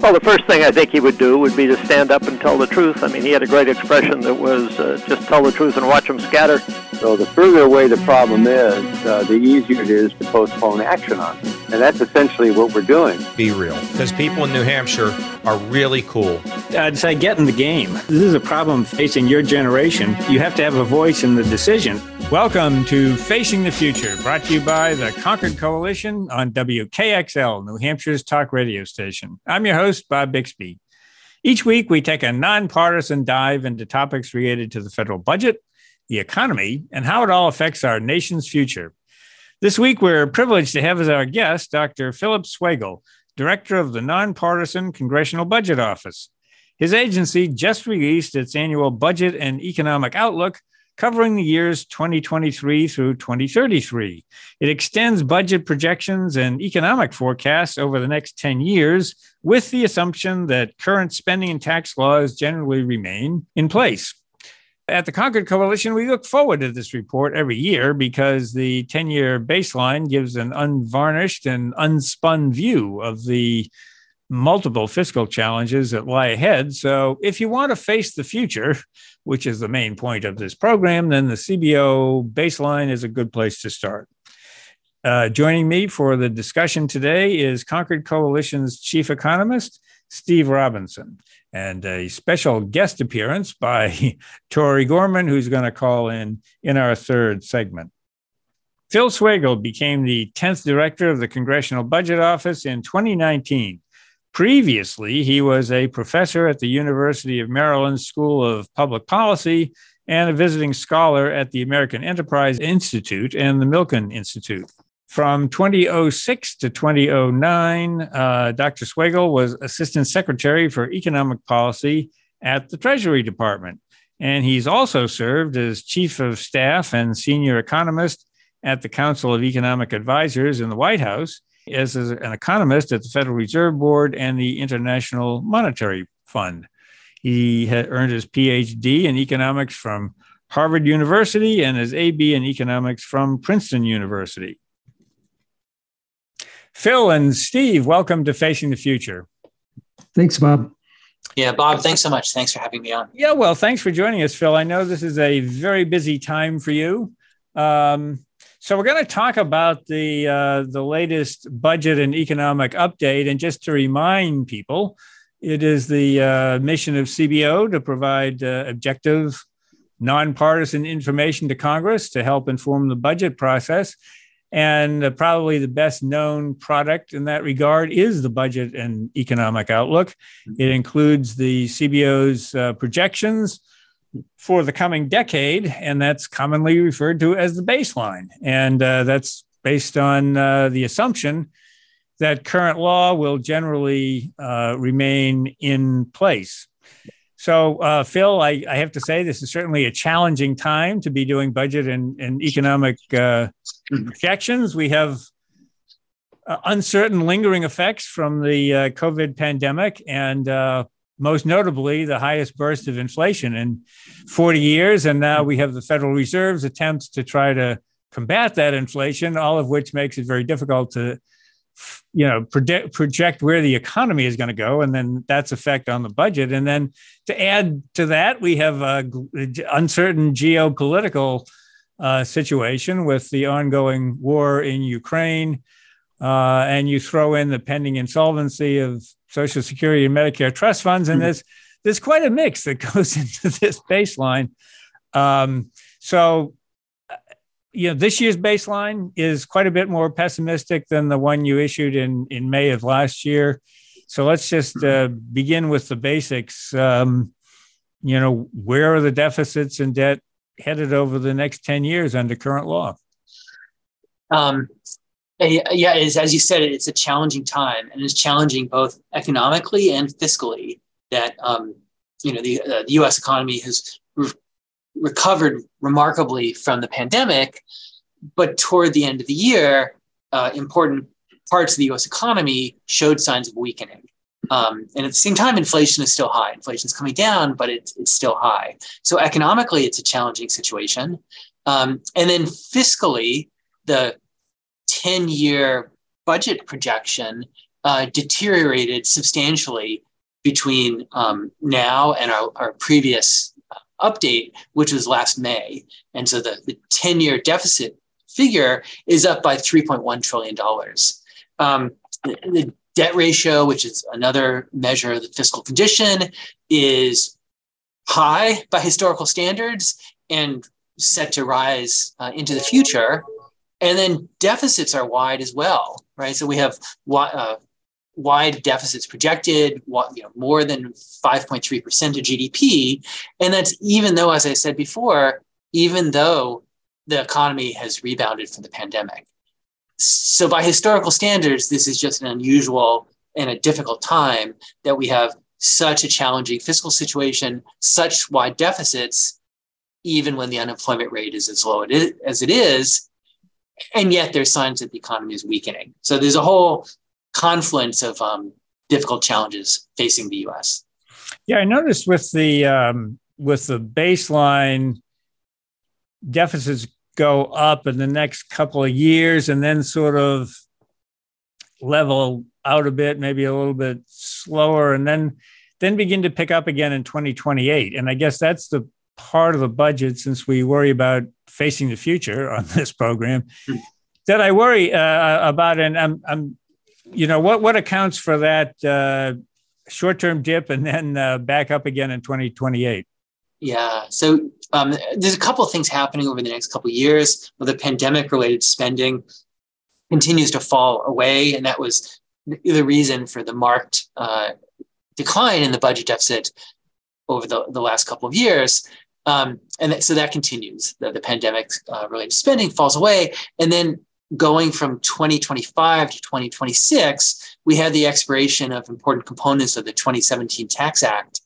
Well, the first thing I think he would do would be to stand up and tell the truth. I mean, he had a great expression that was uh, just tell the truth and watch them scatter. So the further away the problem is, uh, the easier it is to postpone action on it. And that's essentially what we're doing. Be real. Because people in New Hampshire are really cool. I'd say get in the game. This is a problem facing your generation. You have to have a voice in the decision. Welcome to Facing the Future, brought to you by the Concord Coalition on WKXL, New Hampshire's talk radio station. I'm your host, Bob Bixby. Each week, we take a nonpartisan dive into topics related to the federal budget, the economy, and how it all affects our nation's future. This week, we're privileged to have as our guest Dr. Philip Swagel, director of the Nonpartisan Congressional Budget Office. His agency just released its annual Budget and Economic Outlook covering the years 2023 through 2033. It extends budget projections and economic forecasts over the next 10 years with the assumption that current spending and tax laws generally remain in place. At the Concord Coalition, we look forward to this report every year because the 10 year baseline gives an unvarnished and unspun view of the multiple fiscal challenges that lie ahead. So, if you want to face the future, which is the main point of this program, then the CBO baseline is a good place to start. Uh, joining me for the discussion today is Concord Coalition's chief economist, Steve Robinson, and a special guest appearance by Tori Gorman, who's going to call in in our third segment. Phil Swagel became the 10th director of the Congressional Budget Office in 2019 Previously, he was a professor at the University of Maryland School of Public Policy and a visiting scholar at the American Enterprise Institute and the Milken Institute. From 2006 to 2009, uh, Dr. Swagel was Assistant Secretary for Economic Policy at the Treasury Department. And he's also served as Chief of Staff and Senior Economist at the Council of Economic Advisors in the White House as an economist at the Federal Reserve Board and the International Monetary Fund. He earned his PhD in economics from Harvard University and his AB in economics from Princeton University. Phil and Steve, welcome to Facing the Future. Thanks, Bob. Yeah, Bob, thanks so much. Thanks for having me on. Yeah, well, thanks for joining us, Phil. I know this is a very busy time for you. Um, so we're going to talk about the uh, the latest budget and economic update, and just to remind people, it is the uh, mission of CBO to provide uh, objective, nonpartisan information to Congress to help inform the budget process. And uh, probably the best known product in that regard is the budget and economic outlook. It includes the CBO's uh, projections for the coming decade, and that's commonly referred to as the baseline. And uh, that's based on uh, the assumption that current law will generally uh, remain in place. So, uh, Phil, I, I, have to say, this is certainly a challenging time to be doing budget and, and economic uh, Mm-hmm. projections. We have uh, uncertain lingering effects from the uh, COVID pandemic, and uh, most notably the highest burst of inflation in 40 years. And now we have the Federal Reserve's attempts to try to combat that inflation, all of which makes it very difficult to you know predict, project where the economy is going to go and then that's effect on the budget and then to add to that we have uh, a uncertain geopolitical uh, situation with the ongoing war in ukraine uh, and you throw in the pending insolvency of Social Security and Medicare trust funds, and mm-hmm. there's there's quite a mix that goes into this baseline. Um, so, uh, you know, this year's baseline is quite a bit more pessimistic than the one you issued in in May of last year. So let's just uh, begin with the basics. Um, you know, where are the deficits and debt headed over the next ten years under current law? Um, yeah, as you said, it's a challenging time, and it's challenging both economically and fiscally. That um, you know the, uh, the U.S. economy has re- recovered remarkably from the pandemic, but toward the end of the year, uh, important parts of the U.S. economy showed signs of weakening. Um, and at the same time, inflation is still high. Inflation is coming down, but it's, it's still high. So economically, it's a challenging situation. Um, and then fiscally, the 10 year budget projection uh, deteriorated substantially between um, now and our, our previous uh, update, which was last May. And so the, the 10 year deficit figure is up by $3.1 trillion. Um, the debt ratio, which is another measure of the fiscal condition, is high by historical standards and set to rise uh, into the future. And then deficits are wide as well, right? So we have uh, wide deficits projected, you know, more than 5.3% of GDP. And that's even though, as I said before, even though the economy has rebounded from the pandemic. So, by historical standards, this is just an unusual and a difficult time that we have such a challenging fiscal situation, such wide deficits, even when the unemployment rate is as low as it is. And yet, there's signs that the economy is weakening. So, there's a whole confluence of um, difficult challenges facing the U.S. Yeah, I noticed with the um, with the baseline deficits go up in the next couple of years and then sort of level out a bit, maybe a little bit slower, and then then begin to pick up again in 2028. And I guess that's the part of the budget, since we worry about facing the future on this program, hmm. that I worry uh, about. And I'm, I'm, you know, what what accounts for that uh, short term dip and then uh, back up again in 2028? Yeah. So um, there's a couple of things happening over the next couple of years. Well, the pandemic related spending continues to fall away. And that was the reason for the marked uh, decline in the budget deficit over the, the last couple of years. Um, and so that continues. The, the pandemic uh, related spending falls away. And then going from 2025 to 2026, we had the expiration of important components of the 2017 Tax Act,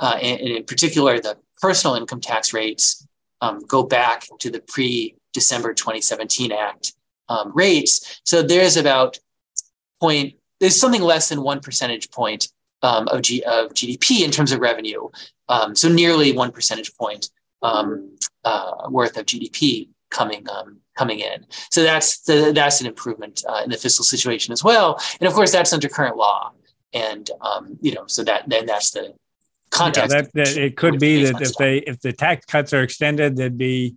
uh, and, and, in particular, the personal income tax rates um, go back to the pre December 2017 Act um, rates. So there's about point, there's something less than one percentage point um, of, G, of GDP in terms of revenue. Um, so nearly one percentage point um, uh, worth of GDP coming um, coming in. So that's the, that's an improvement uh, in the fiscal situation as well. And of course, that's under current law. And you know, so that then that's the context. Yeah, that, that it could be that if they if the tax cuts are extended, there'd be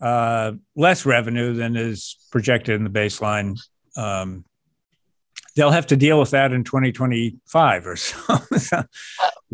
uh, less revenue than is projected in the baseline. Um, they'll have to deal with that in 2025 or so.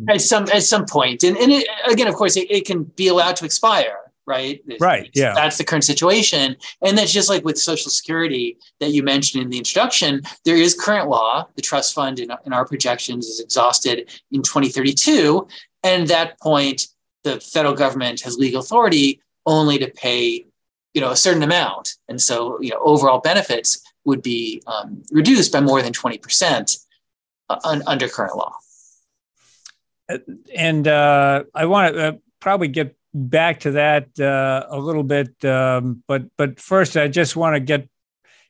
at some at some point, and and it, again, of course, it, it can be allowed to expire right? Right. Yeah. That's the current situation. And that's just like with Social Security that you mentioned in the introduction, there is current law. The trust fund in, in our projections is exhausted in 2032. And at that point, the federal government has legal authority only to pay, you know, a certain amount. And so, you know, overall benefits would be um, reduced by more than 20% uh, un- under current law. And uh, I want to uh, probably get back to that uh, a little bit, um, but but first, I just want to get.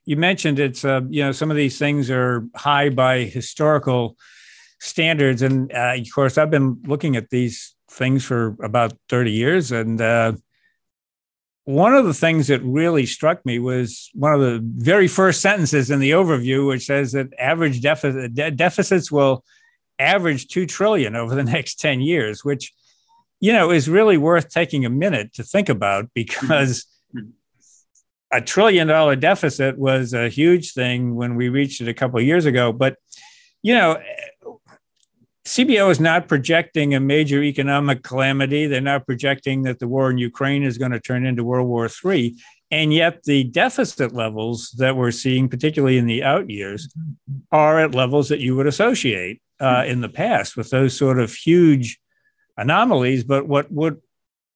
You mentioned it's uh, you know some of these things are high by historical standards, and uh, of course, I've been looking at these things for about thirty years, and uh, one of the things that really struck me was one of the very first sentences in the overview, which says that average deficit de- deficits will average two trillion over the next ten years, which you know, is really worth taking a minute to think about mm-hmm. because mm-hmm. a trillion dollar deficit was a huge thing when we reached it a couple of years ago. But, you know, CBO is not projecting a major economic calamity. They're not projecting that the war in Ukraine is going to turn into World War III. And yet, the deficit levels that we're seeing, particularly in the out years, mm-hmm. are at levels that you would associate uh, in the past with those sort of huge anomalies, but what would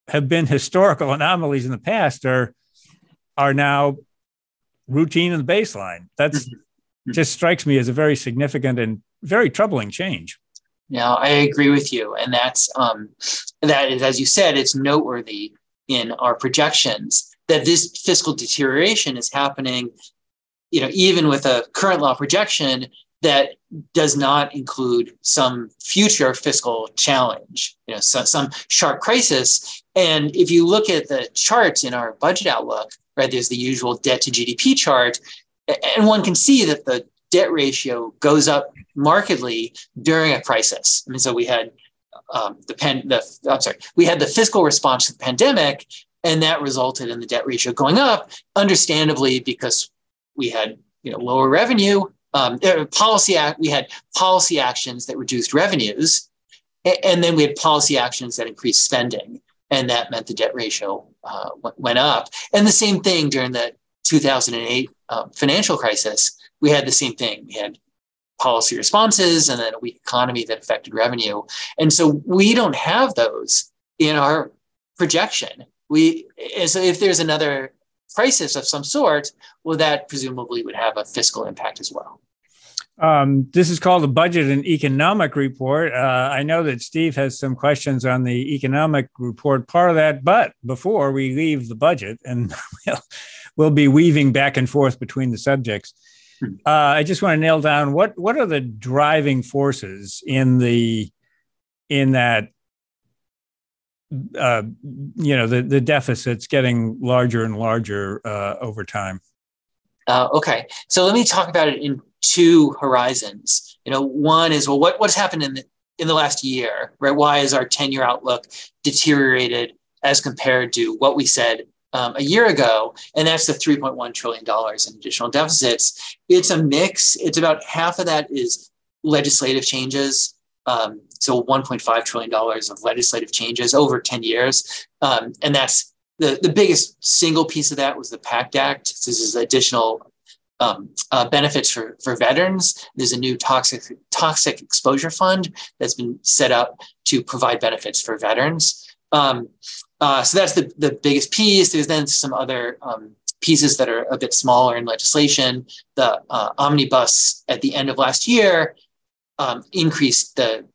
have been historical anomalies in the past are are now routine in the baseline. That's mm-hmm. just strikes me as a very significant and very troubling change. Yeah, I agree with you, and that's um, that is, as you said, it's noteworthy in our projections that this fiscal deterioration is happening. You know, even with a current law projection, that does not include some future fiscal challenge, you know, so, some sharp crisis. And if you look at the charts in our budget outlook, right, there's the usual debt to GDP chart, and one can see that the debt ratio goes up markedly during a crisis. I mean, so we had um, the pen, the I'm sorry, we had the fiscal response to the pandemic, and that resulted in the debt ratio going up, understandably because we had you know lower revenue. Um, policy act, we had policy actions that reduced revenues, and then we had policy actions that increased spending, and that meant the debt ratio uh, went up. And the same thing during the 2008 uh, financial crisis, we had the same thing. We had policy responses and then a weak economy that affected revenue. And so we don't have those in our projection. We and so if there's another crisis of some sort, well, that presumably would have a fiscal impact as well. Um, this is called the Budget and Economic Report. Uh, I know that Steve has some questions on the economic report part of that, but before we leave the budget, and we'll, we'll be weaving back and forth between the subjects, uh, I just want to nail down what what are the driving forces in the in that uh, you know the the deficits getting larger and larger uh, over time. Uh, okay, so let me talk about it in two horizons. You know, one is well, what what's happened in the in the last year, right? Why is our ten year outlook deteriorated as compared to what we said um, a year ago, and that's the $3.1 trillion in additional deficits. It's a mix. It's about half of that is legislative changes. Um, so $1.5 trillion of legislative changes over 10 years. Um, and that's the, the biggest single piece of that was the PACT Act. This is additional um, uh, benefits for, for veterans. There's a new toxic, toxic exposure fund that's been set up to provide benefits for veterans. Um, uh, so that's the, the biggest piece. There's then some other um, pieces that are a bit smaller in legislation. The uh, omnibus at the end of last year um, increased the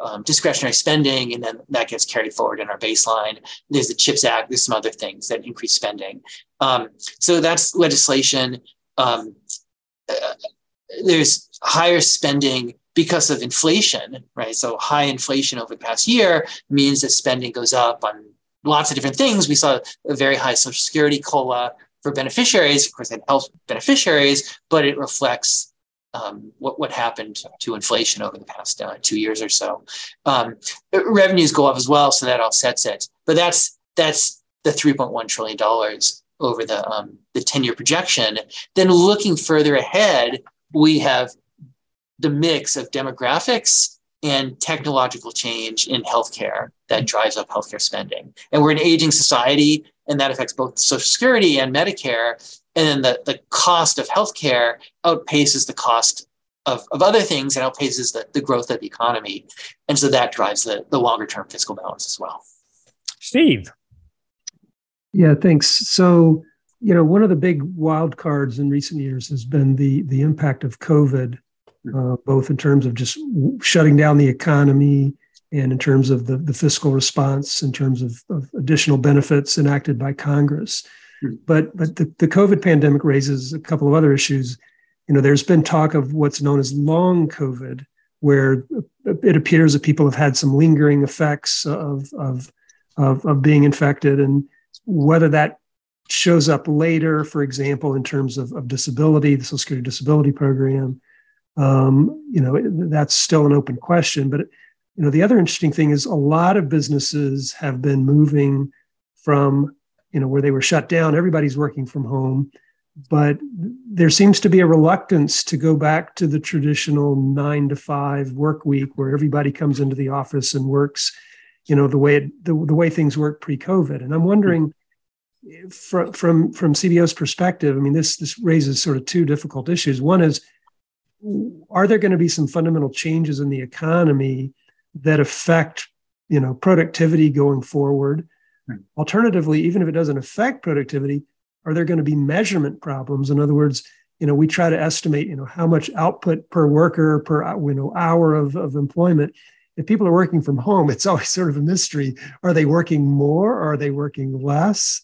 um, discretionary spending, and then that gets carried forward in our baseline. There's the CHIPS Act. There's some other things that increase spending. Um, so that's legislation. Um, there's higher spending because of inflation, right? So high inflation over the past year means that spending goes up on lots of different things. We saw a very high Social Security COLA for beneficiaries. Of course, that helps beneficiaries, but it reflects um, what, what happened to inflation over the past uh, two years or so. Um, revenues go up as well, so that offsets it. But that's that's the 3.1 trillion dollars over the um, the 10 year projection. Then looking further ahead, we have the mix of demographics and technological change in healthcare that drives up healthcare spending. And we're an aging society, and that affects both Social Security and Medicare. And then the, the cost of healthcare outpaces the cost of, of other things and outpaces the, the growth of the economy. And so that drives the, the longer term fiscal balance as well. Steve. Yeah, thanks. So, you know, one of the big wild cards in recent years has been the the impact of COVID uh, both in terms of just shutting down the economy and in terms of the, the fiscal response, in terms of, of additional benefits enacted by Congress. Hmm. But but the, the COVID pandemic raises a couple of other issues. You know, there's been talk of what's known as long COVID, where it appears that people have had some lingering effects of of of, of being infected, and whether that shows up later, for example, in terms of, of disability, the Social Security Disability Program, um, you know, that's still an open question. But you know, the other interesting thing is a lot of businesses have been moving from you know where they were shut down. Everybody's working from home, but there seems to be a reluctance to go back to the traditional nine to five work week where everybody comes into the office and works, you know, the way it, the, the way things work pre-COVID. And I'm wondering. From from from CBO's perspective, I mean, this this raises sort of two difficult issues. One is are there going to be some fundamental changes in the economy that affect you know productivity going forward? Right. alternatively even if it doesn't affect productivity are there going to be measurement problems? In other words you know we try to estimate you know how much output per worker per you know hour of, of employment. If people are working from home it's always sort of a mystery. Are they working more or are they working less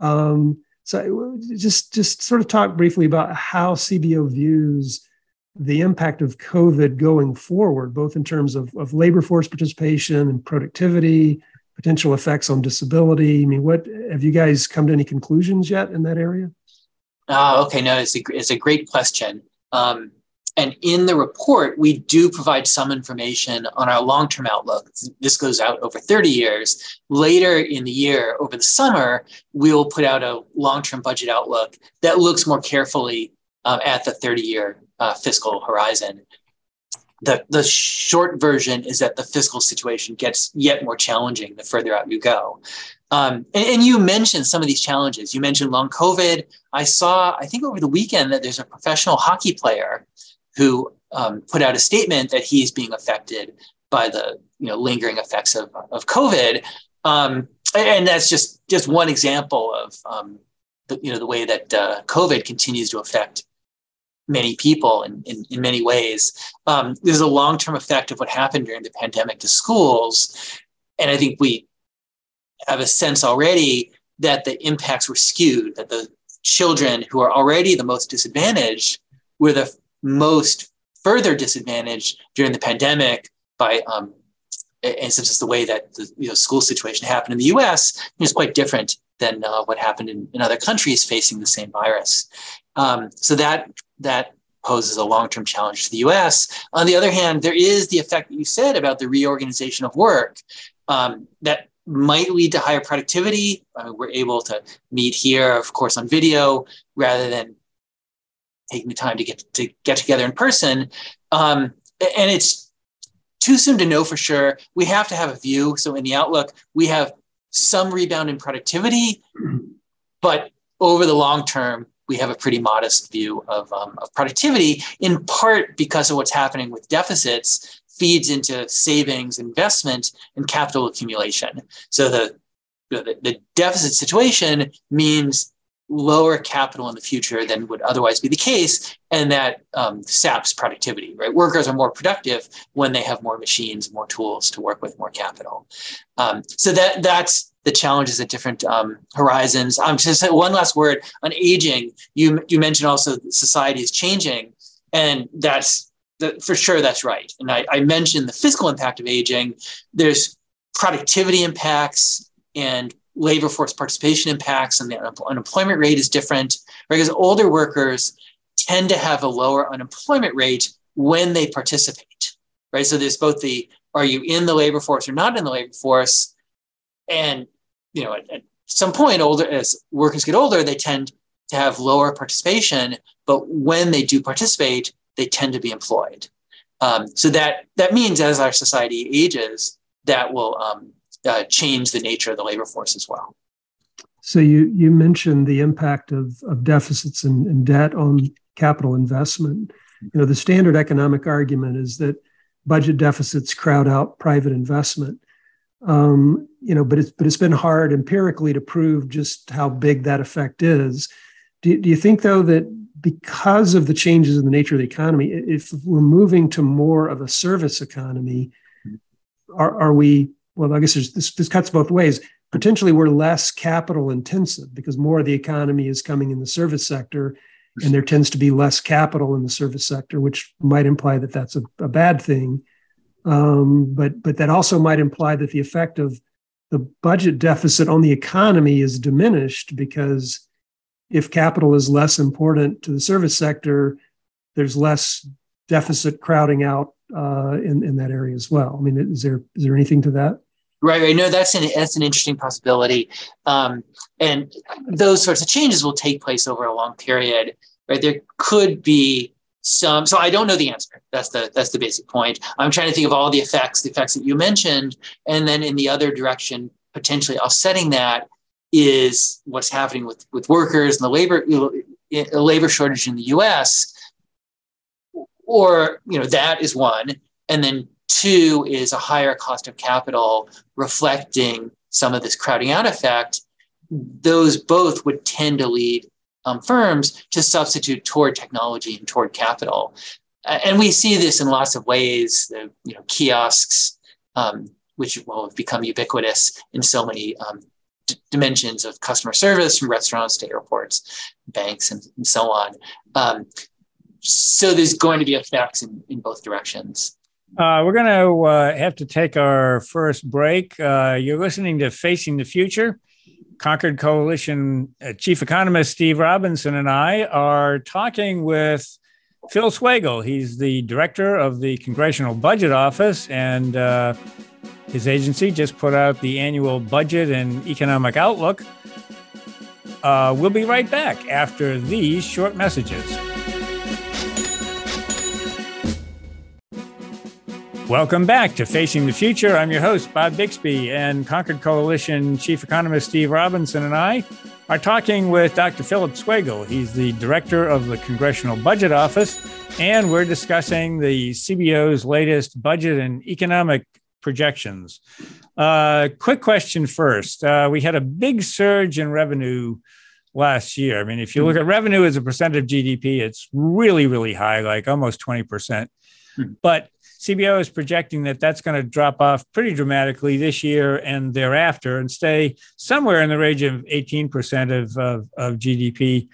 um, so just just sort of talk briefly about how cbo views the impact of COVID going forward, both in terms of, of labor force participation and productivity, potential effects on disability. I mean, what have you guys come to any conclusions yet in that area? Oh, okay. No, it's a, it's a great question. Um, and in the report, we do provide some information on our long term outlook. This goes out over 30 years. Later in the year, over the summer, we will put out a long term budget outlook that looks more carefully um, at the 30 year uh, fiscal horizon. The, the short version is that the fiscal situation gets yet more challenging the further out you go. Um, and, and, you mentioned some of these challenges. You mentioned long COVID. I saw, I think over the weekend, that there's a professional hockey player who um, put out a statement that he's being affected by the you know lingering effects of, of COVID. Um, and that's just just one example of um, the, you know the way that uh, COVID continues to affect many people in, in, in many ways. Um, there's a long term effect of what happened during the pandemic to schools, and I think we have a sense already that the impacts were skewed. That the children who are already the most disadvantaged were the most further disadvantaged during the pandemic by um, and since it's the way that the you know, school situation happened in the US is quite different than uh, what happened in, in other countries facing the same virus. Um, so that that poses a long-term challenge to the US. On the other hand, there is the effect that you said about the reorganization of work um, that might lead to higher productivity. Uh, we're able to meet here, of course, on video rather than taking the time to get to get together in person. Um, and it's too soon to know for sure. We have to have a view. So in the outlook, we have some rebound in productivity, but over the long term, we have a pretty modest view of, um, of productivity, in part because of what's happening with deficits feeds into savings, investment, and capital accumulation. So the, the, the deficit situation means lower capital in the future than would otherwise be the case, and that um, saps productivity. Right, workers are more productive when they have more machines, more tools to work with, more capital. Um, so that that's the challenges at different um, horizons. Um, just one last word on aging. You you mentioned also society is changing, and that's the, for sure that's right. And I, I mentioned the fiscal impact of aging. There's productivity impacts and labor force participation impacts and the unemployment rate is different right? because older workers tend to have a lower unemployment rate when they participate right? So there's both the are you in the labor force or not in the labor force? And you know at, at some point older as workers get older they tend to have lower participation but when they do participate they tend to be employed. Um, so that that means as our society ages that will um, uh, change the nature of the labor force as well. So you you mentioned the impact of, of deficits and, and debt on capital investment. You know, the standard economic argument is that budget deficits crowd out private investment. Um, you know, but it's but it's been hard empirically to prove just how big that effect is. Do, do you think though that because of the changes in the nature of the economy, if we're moving to more of a service economy, are, are we well, I guess this, this cuts both ways. Potentially, we're less capital intensive because more of the economy is coming in the service sector, and there tends to be less capital in the service sector, which might imply that that's a, a bad thing. Um, but but that also might imply that the effect of the budget deficit on the economy is diminished because if capital is less important to the service sector, there's less deficit crowding out uh, in in that area as well. I mean, is there is there anything to that? Right, right. No, that's an that's an interesting possibility, um, and those sorts of changes will take place over a long period. Right, there could be some. So I don't know the answer. That's the that's the basic point. I'm trying to think of all the effects, the effects that you mentioned, and then in the other direction, potentially offsetting that is what's happening with with workers and the labor labor shortage in the U.S. Or you know that is one, and then Two is a higher cost of capital reflecting some of this crowding out effect. Those both would tend to lead um, firms to substitute toward technology and toward capital. And we see this in lots of ways. The you know, kiosks, um, which will have become ubiquitous in so many um, d- dimensions of customer service, from restaurants to airports, banks, and, and so on. Um, so there's going to be effects in, in both directions. Uh, we're going to uh, have to take our first break. Uh, you're listening to Facing the Future. Concord Coalition uh, Chief Economist Steve Robinson and I are talking with Phil Swagel. He's the director of the Congressional Budget Office, and uh, his agency just put out the annual budget and economic outlook. Uh, we'll be right back after these short messages. Welcome back to Facing the Future. I'm your host, Bob Bixby, and Concord Coalition Chief Economist Steve Robinson and I are talking with Dr. Philip Swagel. He's the director of the Congressional Budget Office, and we're discussing the CBO's latest budget and economic projections. Uh, quick question first. Uh, we had a big surge in revenue last year. I mean, if you look at revenue as a percent of GDP, it's really, really high, like almost 20%. Hmm. But CBO is projecting that that's going to drop off pretty dramatically this year and thereafter and stay somewhere in the range of 18% of, of, of GDP.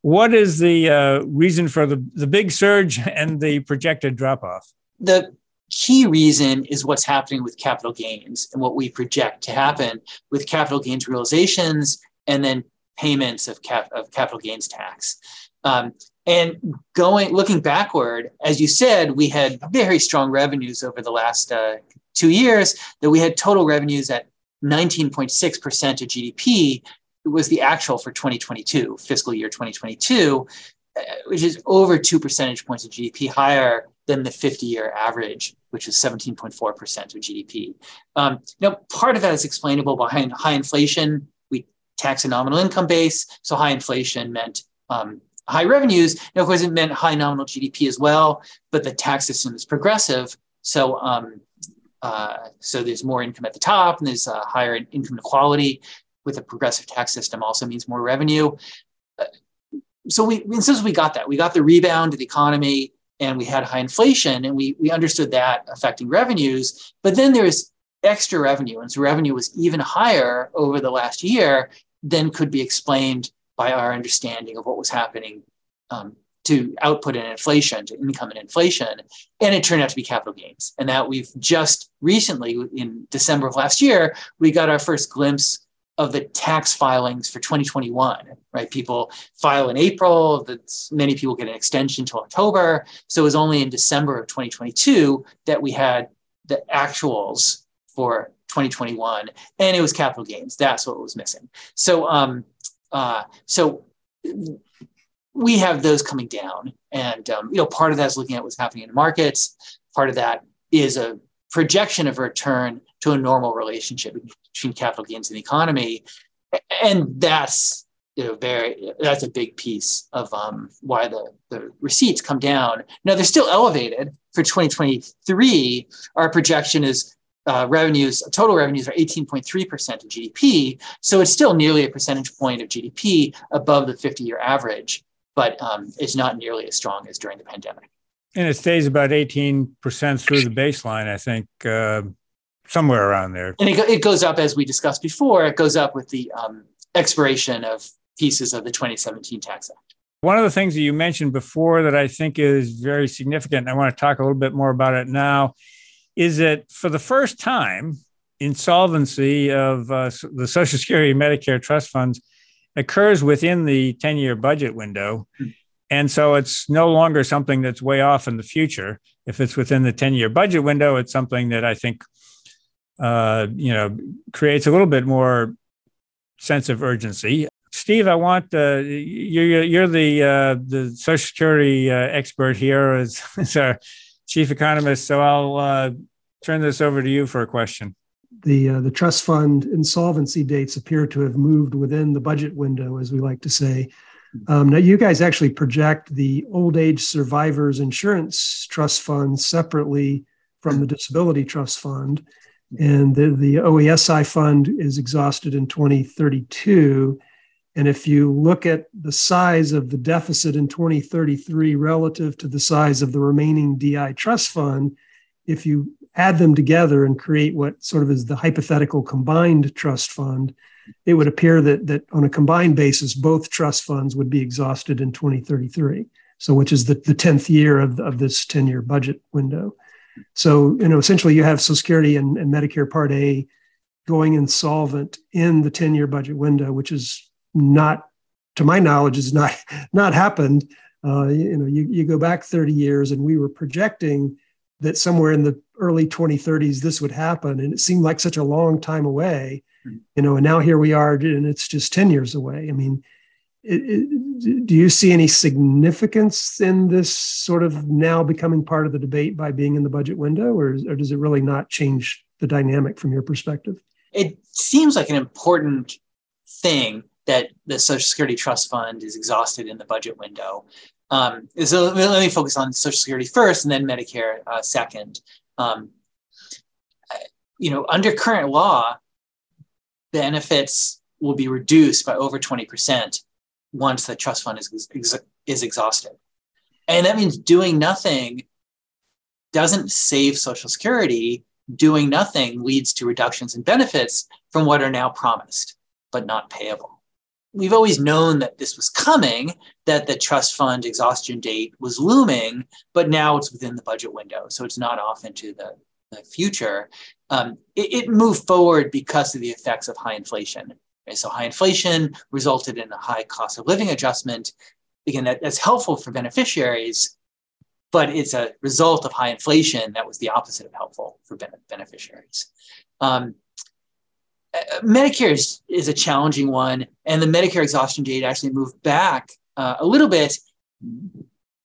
What is the uh, reason for the, the big surge and the projected drop off? The key reason is what's happening with capital gains and what we project to happen with capital gains realizations and then payments of, cap, of capital gains tax. Um, and going looking backward, as you said, we had very strong revenues over the last uh, two years. That we had total revenues at 19.6% of GDP. It was the actual for 2022, fiscal year 2022, uh, which is over two percentage points of GDP higher than the 50-year average, which is 17.4% of GDP. Um, now, part of that is explainable behind high inflation. We tax a nominal income base, so high inflation meant um, high revenues. Now, of course, it meant high nominal GDP as well, but the tax system is progressive. So, um, uh, so there's more income at the top, and there's a higher income inequality. With a progressive tax system, also means more revenue. Uh, so we, since we got that, we got the rebound of the economy, and we had high inflation, and we we understood that affecting revenues. But then there's extra revenue, and so revenue was even higher over the last year than could be explained by our understanding of what was happening um, to output and inflation, to income and inflation. And it turned out to be capital gains. And that we've just recently, in December of last year, we got our first glimpse of the tax filings for 2021, right? People file in April, many people get an extension to October. So it was only in December of 2022 that we had the actuals for 2021, and it was capital gains. That's what was missing. So, um, uh, so we have those coming down, and um, you know, part of that is looking at what's happening in the markets. Part of that is a projection of a return to a normal relationship between capital gains and the economy, and that's you know very that's a big piece of um, why the the receipts come down. Now they're still elevated for 2023. Our projection is uh, revenues, total revenues are 18.3% of GDP. So it's still nearly a percentage point of GDP above the 50 year average, but um, it's not nearly as strong as during the pandemic. And it stays about 18% through the baseline, I think, uh, somewhere around there. And it, it, goes up, as we discussed before, it goes up with the um, expiration of pieces of the 2017 Tax Act. One of the things that you mentioned before that I think is very significant, I want to talk a little bit more about it now, is that for the first time, insolvency of uh, the Social Security Medicare trust funds occurs within the 10 year budget window. And so it's no longer something that's way off in the future. If it's within the 10 year budget window, it's something that I think, uh, you know, creates a little bit more sense of urgency. Steve, I want uh, you're you're the uh, the Social Security uh, expert here as, as our chief economist. So I'll uh, turn this over to you for a question. The uh, the trust fund insolvency dates appear to have moved within the budget window, as we like to say. Um, now, you guys actually project the old age survivors insurance trust fund separately from the disability trust fund, and the, the OASI fund is exhausted in 2032 and if you look at the size of the deficit in 2033 relative to the size of the remaining DI trust fund, if you add them together and create what sort of is the hypothetical combined trust fund, it would appear that, that on a combined basis, both trust funds would be exhausted in 2033. So, which is the, the 10th year of, of this 10 year budget window. So, you know, essentially you have Social Security and, and Medicare Part A going insolvent in the 10 year budget window, which is not, to my knowledge, has not not happened Uh, you know, you, you go back 30 years, and we were projecting that somewhere in the early 2030s this would happen, and it seemed like such a long time away. Mm-hmm. You know, and now here we are, and it's just 10 years away. I mean, it, it, do you see any significance in this sort of now becoming part of the debate by being in the budget window, or, or does it really not change the dynamic from your perspective? It seems like an important thing that the Social Security Trust Fund is exhausted in the budget window. Um, so let me focus on Social Security first, and then Medicare uh, second. Um, you know, under current law, benefits will be reduced by over 20% once the trust fund is, is exhausted. And that means doing nothing doesn't save Social Security. Doing nothing leads to reductions in benefits from what are now promised, but not payable. We've always known that this was coming, that the trust fund exhaustion date was looming, but now it's within the budget window. So it's not off into the, the future. Um, it, it moved forward because of the effects of high inflation. Okay, so high inflation resulted in a high cost of living adjustment. Again, that, that's helpful for beneficiaries, but it's a result of high inflation that was the opposite of helpful for beneficiaries. Um, Medicare is, is, a challenging one, and the Medicare exhaustion date actually moved back uh, a little bit,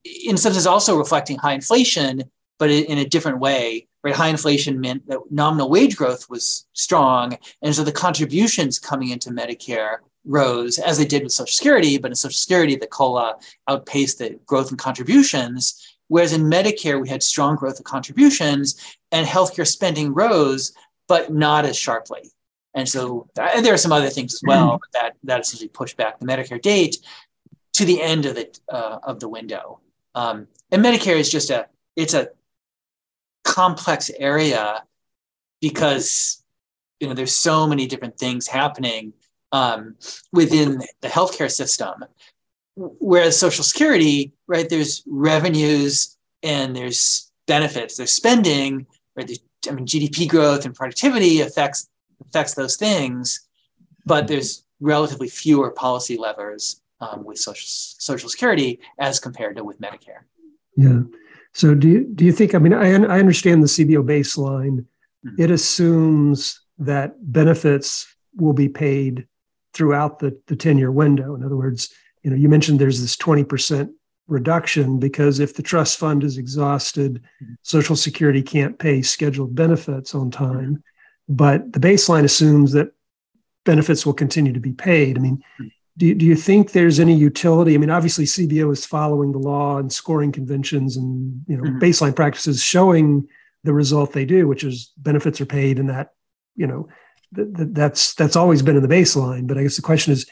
in some sense also reflecting high inflation, but in a different way right? High inflation meant that nominal wage growth was strong. And so the contributions coming into Medicare rose as they did with Social Security, but in Social Security, the COLA outpaced the growth in contributions. Whereas in Medicare, we had strong growth of contributions and healthcare spending rose, but not as sharply. And so and there are some other things as well, mm-hmm. that, that essentially push back the Medicare date to the end of the, uh, of the window. Um, and Medicare is just a, it's a complex area because you know there's so many different things happening um, within the healthcare system whereas social security right there's revenues and there's benefits there's spending right there's, i mean gdp growth and productivity affects affects those things but there's relatively fewer policy levers um, with social social security as compared to with medicare yeah so do you, do you think, I mean, I, I understand the CBO baseline. Mm-hmm. It assumes that benefits will be paid throughout the, the 10 year window. In other words, you know, you mentioned there's this 20% reduction because if the trust fund is exhausted, mm-hmm. Social Security can't pay scheduled benefits on time. But the baseline assumes that benefits will continue to be paid. I mean, do you, do you think there's any utility? I mean, obviously CBO is following the law and scoring conventions and you know mm-hmm. baseline practices showing the result they do, which is benefits are paid, and that you know th- th- that's that's always been in the baseline. But I guess the question is,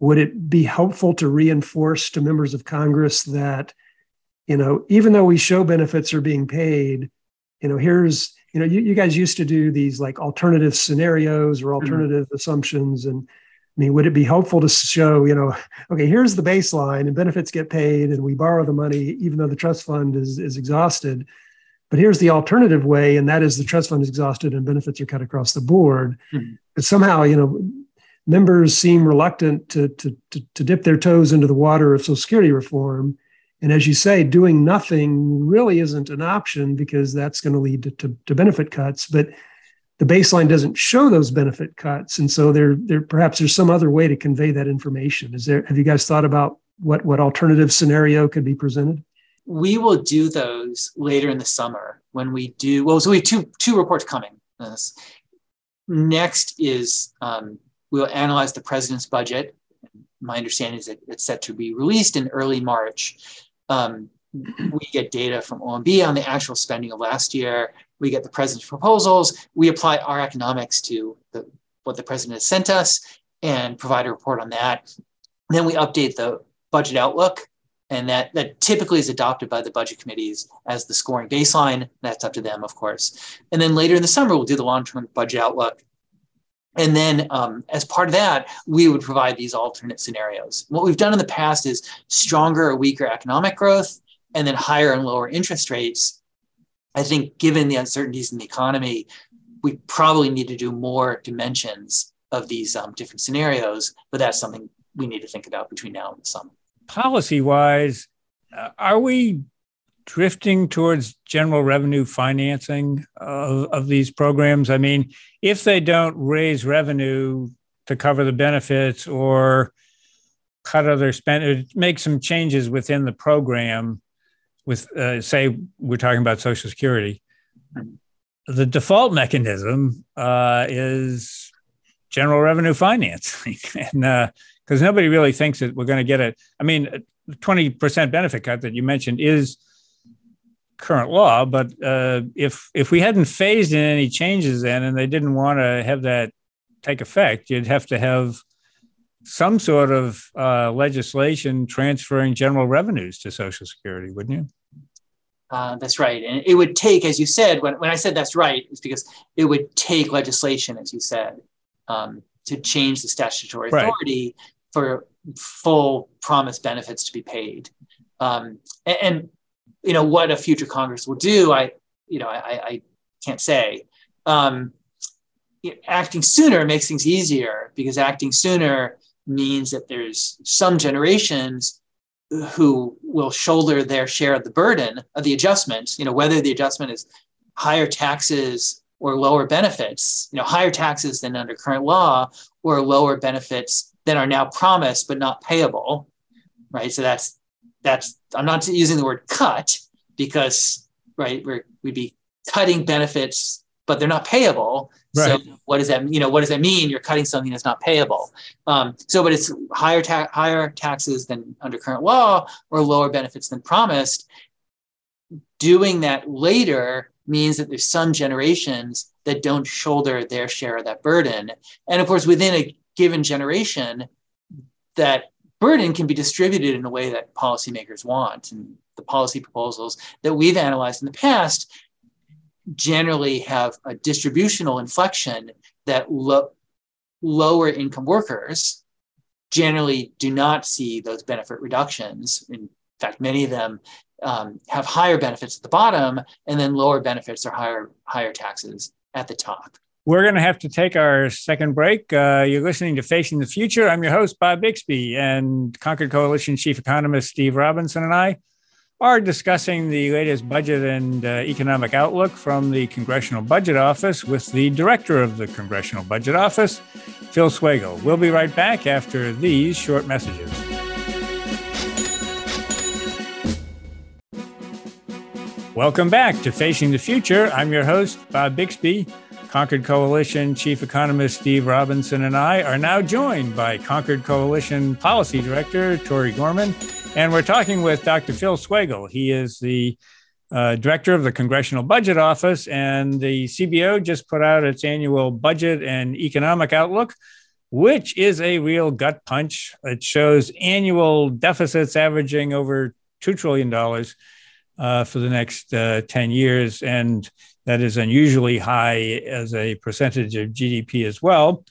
would it be helpful to reinforce to members of Congress that you know even though we show benefits are being paid, you know here's you know you, you guys used to do these like alternative scenarios or mm-hmm. alternative mm-hmm. assumptions and I mean, would it be helpful to show, you know, okay, here's the baseline and benefits get paid and we borrow the money even though the trust fund is, is exhausted. But here's the alternative way, and that is the trust fund is exhausted and benefits are cut across the board. Mm-hmm. But somehow, you know, members seem reluctant to, to, to, to dip their toes into the water of Social Security reform. And as you say, doing nothing really isn't an option because that's going to lead to, to, to benefit cuts. But the baseline doesn't show those benefit cuts. And so there there perhaps there's some other way to convey that information. Is there have you guys thought about what what alternative scenario could be presented? We will do those later in the summer when we do well so we have two two reports coming next is um, we'll analyze the president's budget. My understanding is that it's set to be released in early march um, we get data from omb on the actual spending of last year we get the president's proposals, we apply our economics to the, what the president has sent us and provide a report on that. Then we update the budget outlook, and that, that typically is adopted by the budget committees as the scoring baseline. That's up to them, of course. And then later in the summer, we'll do the long term budget outlook. And then, um, as part of that, we would provide these alternate scenarios. What we've done in the past is stronger or weaker economic growth, and then higher and lower interest rates I think given the uncertainties in the economy, we probably need to do more dimensions of these um, different scenarios, but that's something we need to think about between now and the summer. Policy wise, uh, are we drifting towards general revenue financing of, of these programs? I mean, if they don't raise revenue to cover the benefits or cut other spend, make some changes within the program, with uh, say we're talking about Social Security, the default mechanism uh, is general revenue financing, and because uh, nobody really thinks that we're going to get it. I mean, twenty percent benefit cut that you mentioned is current law, but uh, if if we hadn't phased in any changes then, and they didn't want to have that take effect, you'd have to have some sort of uh, legislation transferring general revenues to Social Security, wouldn't you? Uh, that's right. And it would take, as you said, when, when I said that's right, it's because it would take legislation, as you said, um, to change the statutory authority right. for full promise benefits to be paid. Um, and, and, you know, what a future Congress will do, I, you know, I, I can't say. Um, acting sooner makes things easier because acting sooner means that there's some generations who will shoulder their share of the burden of the adjustment, you know, whether the adjustment is higher taxes or lower benefits, you know, higher taxes than under current law or lower benefits than are now promised but not payable, right? So that's that's I'm not using the word cut because right we're, we'd be cutting benefits but they're not payable. Right. So what does that you know what does that mean? You're cutting something that's not payable. Um, so, but it's higher ta- higher taxes than under current law or lower benefits than promised. Doing that later means that there's some generations that don't shoulder their share of that burden, and of course, within a given generation, that burden can be distributed in a way that policymakers want. And the policy proposals that we've analyzed in the past generally have a distributional inflection that lo- lower income workers generally do not see those benefit reductions. In fact, many of them um, have higher benefits at the bottom and then lower benefits or higher higher taxes at the top. We're going to have to take our second break. Uh, you're listening to Facing the Future. I'm your host, Bob Bixby, and Concord Coalition Chief Economist Steve Robinson and I are discussing the latest budget and uh, economic outlook from the Congressional Budget Office with the director of the Congressional Budget Office, Phil Swagel. We'll be right back after these short messages. Welcome back to Facing the Future. I'm your host, Bob Bixby. Concord Coalition Chief Economist Steve Robinson and I are now joined by Concord Coalition Policy Director Tori Gorman and we're talking with Dr. Phil Swagel. He is the uh, director of the Congressional Budget Office, and the CBO just put out its annual budget and economic outlook, which is a real gut punch. It shows annual deficits averaging over $2 trillion uh, for the next uh, 10 years. And that is unusually high as a percentage of GDP as well.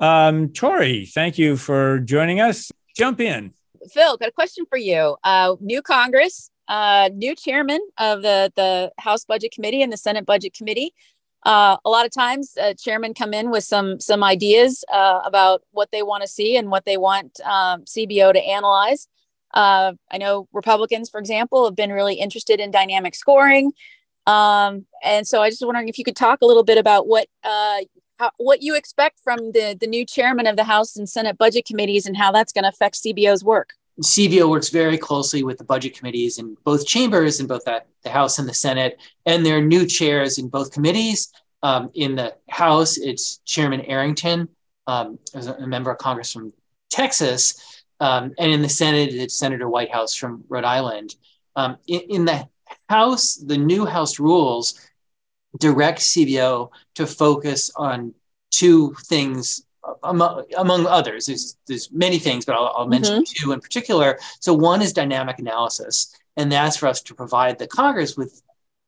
Um, Tori, thank you for joining us. Jump in. Phil, got a question for you. Uh, new Congress, uh, new chairman of the the House Budget Committee and the Senate Budget Committee. Uh, a lot of times, uh, chairmen come in with some some ideas uh, about what they want to see and what they want um, CBO to analyze. Uh, I know Republicans, for example, have been really interested in dynamic scoring, um, and so I just wondering if you could talk a little bit about what uh, how, what you expect from the, the new chairman of the House and Senate budget committees and how that's going to affect CBO's work. CBO works very closely with the budget committees in both chambers, in both the, the House and the Senate, and their new chairs in both committees. Um, in the House, it's Chairman Arrington, um, as a member of Congress from Texas, um, and in the Senate, it's Senator Whitehouse from Rhode Island. Um, in, in the House, the new House rules direct CBO to focus on two things among, among others. There's, there's many things, but I'll, I'll mention mm-hmm. two in particular. So one is dynamic analysis, and that's for us to provide the Congress with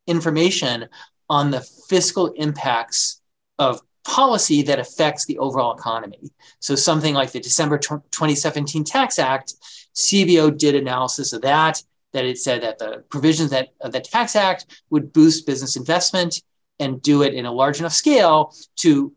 information on the fiscal impacts of policy that affects the overall economy. So something like the December 2017 Tax Act, CBO did analysis of that, that it said that the provisions that of the Tax Act would boost business investment and do it in a large enough scale to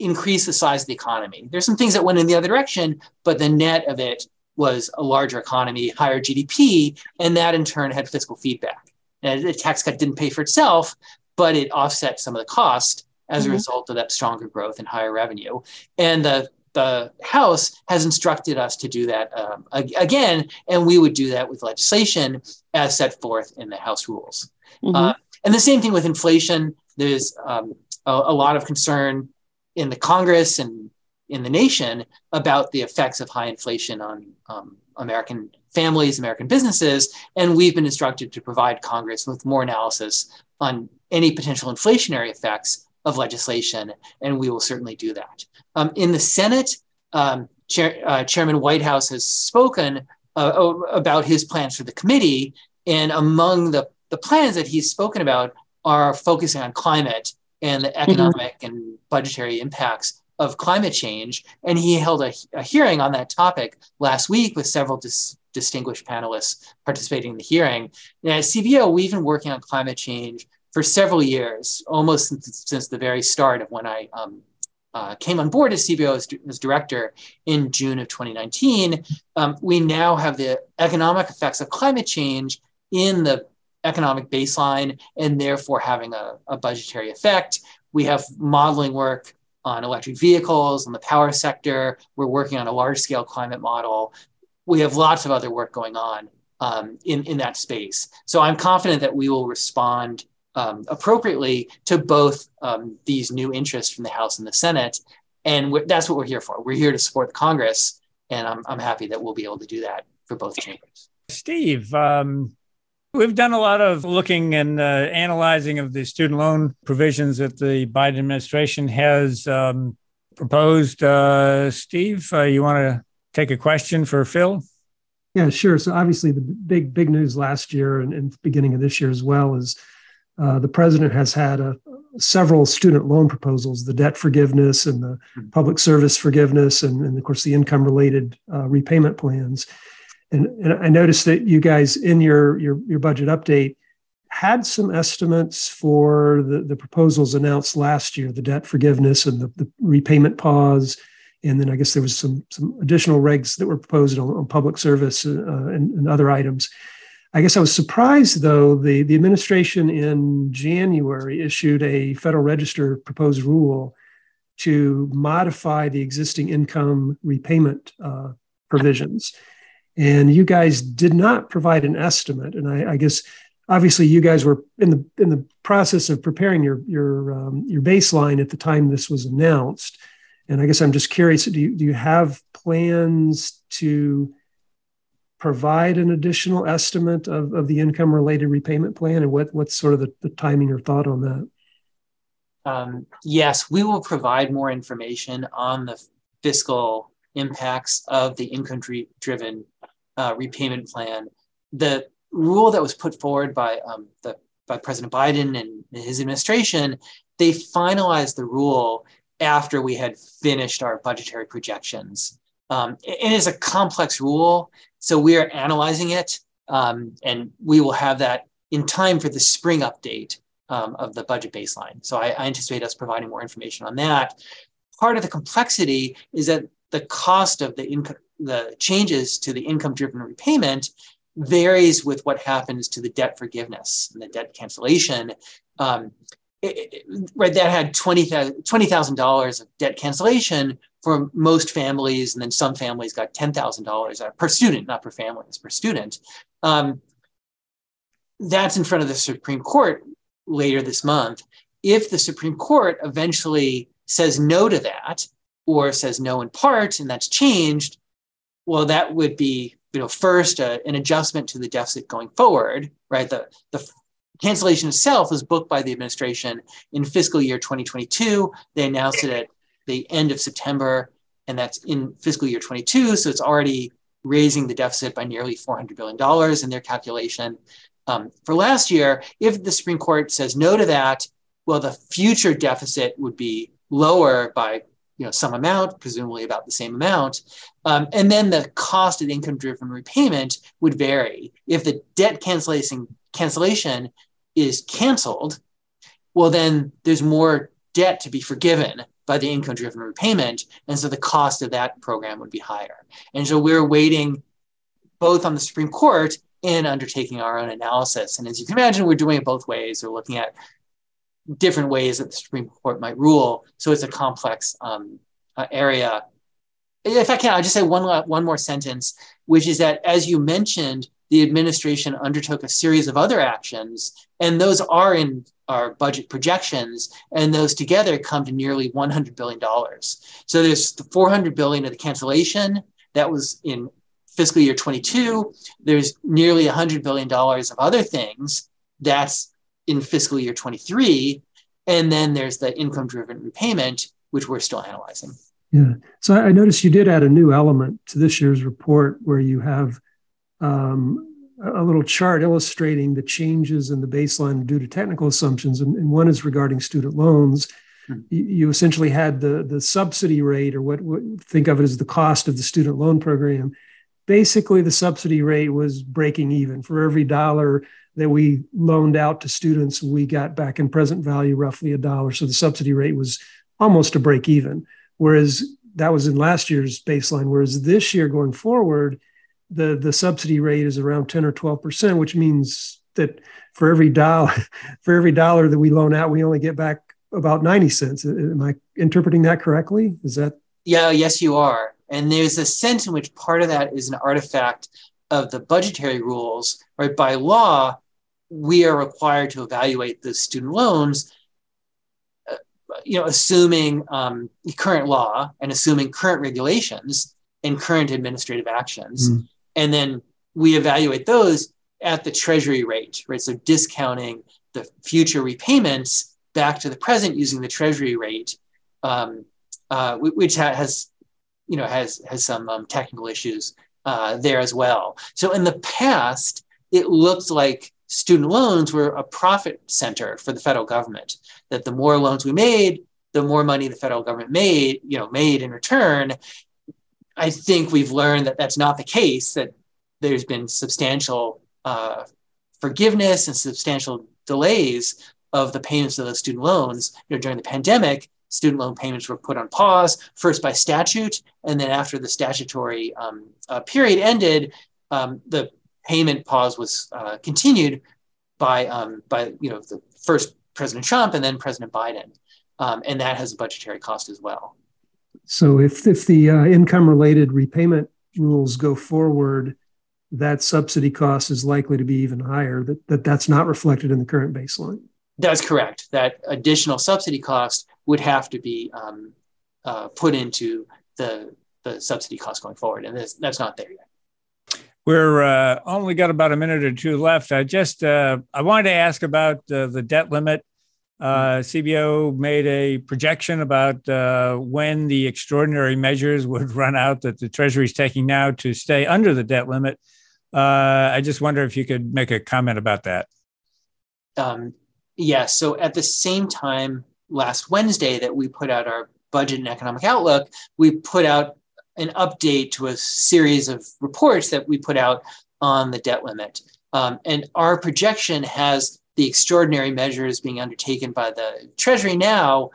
increase the size of the economy. There's some things that went in the other direction, but the net of it was a larger economy, higher GDP, and that in turn had fiscal feedback. And the tax cut didn't pay for itself, but it offset some of the cost as mm-hmm. a result of that stronger growth and higher revenue. And the the House has instructed us to do that um, again, and we would do that with legislation as set forth in the House rules. Mm-hmm. Uh, and the same thing with inflation. There's um, a, a, lot of concern in the Congress and in the nation about the effects of high inflation on um, American families, American businesses, and we've been instructed to provide Congress with more analysis on any potential inflationary effects of legislation, and we will certainly do that. Um, in the Senate, um, Chair, uh, Chairman Whitehouse has spoken uh, about his plans for the committee, and among the, the plans that he's spoken about are focusing on climate and the mm-hmm. economic mm-hmm. and budgetary impacts of climate change. And he held a, a hearing on that topic last week with several dis- distinguished panelists participating in the hearing. And at CBO, we've been working on climate change for several years, almost since, the very start of when I um, uh, came on board as CBO as, as, director in June of 2019. Um, we now have the economic effects of climate change in the economic baseline and therefore having a, a budgetary effect. We have modeling work on electric vehicles, on the power sector. We're working on a large scale climate model. We have lots of other work going on um, in, in that space. So I'm confident that we will respond um, appropriately to both um, these new interests from the House and the Senate. And that's what we're here for. We're here to support the Congress. And I'm, I'm happy that we'll be able to do that for both chambers. Steve, um, We've done a lot of looking and uh, analyzing of the student loan provisions that the Biden administration has um, proposed. Uh, Steve, uh, you want to take a question for Phil? Yeah, sure. So obviously, the big big news last year and, and beginning of this year as well is uh, the president has had a, several student loan proposals: the debt forgiveness and the hmm. public service forgiveness, and, and of course the income related uh, repayment plans. And, and I noticed that you guys in your, your, your budget update had some estimates for the, the proposals announced last year, the debt forgiveness and the, the repayment pause. And then I guess there was some, some additional regs that were proposed on, on public service uh, and, and other items. I guess I was surprised, though, the, the administration in January issued a Federal Register proposed rule to modify the existing income repayment uh, provisions and you guys did not provide an estimate. And I, I guess obviously you guys were in the in the process of preparing your your um, your baseline at the time this was announced. And I guess I'm just curious: do you, do you have plans to provide an additional estimate of, of the income related repayment plan, and what what's sort of the, the timing or thought on that? Um, yes, we will provide more information on the fiscal impacts of the income driven uh, repayment plan. The rule that was put forward by um, the by President Biden and his administration, they finalized the rule after we had finished our budgetary projections. Um, it is a complex rule, so we are analyzing it, um, and we will have that in time for the spring update um, of the budget baseline. So I, I anticipate us providing more information on that. Part of the complexity is that the cost of the income, the changes to the income driven repayment varies with what happens to the debt forgiveness and the debt cancellation. Um, it, it, right, that had $20,000 $20, of debt cancellation for most families, and then some families got $10,000 per student, not per family, it's per student. Um, that's in front of the Supreme Court later this month. If the Supreme Court eventually says no to that, or says no in part, and that's changed, well, that would be, you know, first uh, an adjustment to the deficit going forward, right? The, the cancellation itself was booked by the administration in fiscal year 2022. They announced it at the end of September, and that's in fiscal year 22. So it's already raising the deficit by nearly $400 billion in their calculation. Um, for last year, if the Supreme Court says no to that, well, the future deficit would be lower by you know some amount, presumably about the same amount, um, and then the cost of income-driven repayment would vary. If the debt cancellation cancellation is canceled, well then there's more debt to be forgiven by the income-driven repayment, and so the cost of that program would be higher. And so we're waiting both on the Supreme Court and undertaking our own analysis. And as you can imagine, we're doing it both ways. We're looking at different ways that the Supreme Court might rule. So it's a complex um, uh, area. If I can, I'll just say one, one more sentence, which is that, as you mentioned, the administration undertook a series of other actions, and those are in our budget projections, and those together come to nearly $100 billion. So there's the 400 billion of the cancellation that was in fiscal year 22. There's nearly $100 billion of other things that's in fiscal year 23. And then there's the income driven repayment, which we're still analyzing. Yeah. So I noticed you did add a new element to this year's report where you have um, a little chart illustrating the changes in the baseline due to technical assumptions, and, and one is regarding student loans. Hmm. You, you, essentially had the the subsidy rate, or what, what think of it as the cost of the student loan program. Basically, the subsidy rate was breaking even for every dollar that we loaned out to students. We got back in present value roughly a dollar, so the subsidy rate was almost a break even. Whereas that was in last year's baseline. Whereas this year going forward the the subsidy rate is around 10 or 12 percent, which means that for every dollar for every dollar that we loan out, we only get back about 90 cents. Am I interpreting that correctly? Is that yeah, yes, you are. And there's a sense in which part of that is an artifact of the budgetary rules, right? By law, we are required to evaluate the student loans, uh, you know, assuming um, current law and assuming current regulations and current administrative actions. Mm and then we evaluate those at the treasury rate, right? So discounting the future repayments back to the present using the treasury rate, um, uh, which has, you know, has has some um, technical issues uh, there as well. So in the past, it looked like student loans were a profit center for the federal government. That the more loans we made, the more money the federal government made, you know, made in return, I think we've learned that that's not the case, that there's been substantial uh, forgiveness and substantial delays of the payments of those student loans. You know, during the pandemic, student loan payments were put on pause, first by statute, and then after the statutory um, uh, period ended, um, the payment pause was uh, continued by, um, by you know, the first President Trump and then President Biden. Um, and that has a budgetary cost as well. So if if the uh, income related repayment rules go forward, that subsidy cost is likely to be even higher. That, that that's not reflected in the current baseline. That's correct. That additional subsidy cost would have to be um, uh, put into the the subsidy cost going forward, and this, that's not there yet. We're uh, only got about a minute or two left. I just uh, I wanted to ask about uh, the debt limit uh, CBO made a projection about uh, when the extraordinary measures would run out that the Treasury is taking now to stay under the debt limit. Uh, I just wonder if you could make a comment about that. Um, yeah. So at the same time last Wednesday that we put out our budget and economic outlook, we put out an update to a series of reports that we put out on the debt limit. Um, and our projection has the extraordinary measures being undertaken by the Treasury now,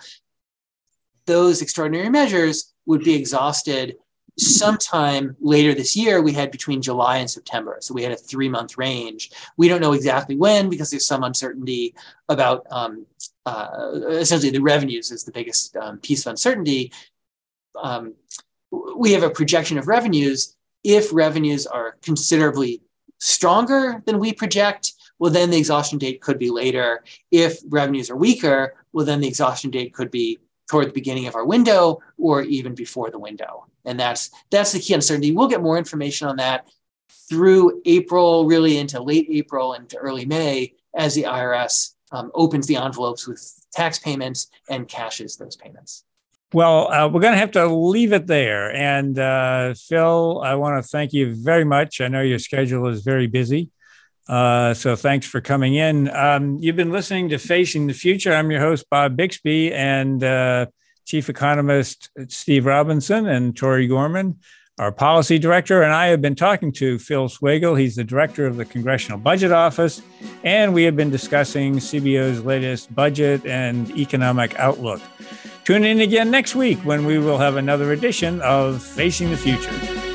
those extraordinary measures would be exhausted sometime later this year. We had between July and September. So we had a three month range. We don't know exactly when because there's some uncertainty about um, uh, essentially the revenues is the biggest um, piece of uncertainty. Um, we have a projection of revenues. If revenues are considerably stronger than we project, well, then the exhaustion date could be later. If revenues are weaker, well, then the exhaustion date could be toward the beginning of our window or even before the window. And that's that's the key uncertainty. We'll get more information on that through April, really into late April and to early May as the IRS um, opens the envelopes with tax payments and cashes those payments. Well, uh, we're going to have to leave it there. And uh, Phil, I want to thank you very much. I know your schedule is very busy. Uh, so thanks for coming in. Um, you've been listening to Facing the Future. I'm your host, Bob Bixby, and uh, Chief Economist Steve Robinson and Tori Gorman, our policy director, and I have been talking to Phil Swagel. He's the director of the Congressional Budget Office, and we have been discussing CBO's latest budget and economic outlook. Tune in again next week when we will have another edition of Facing the Future.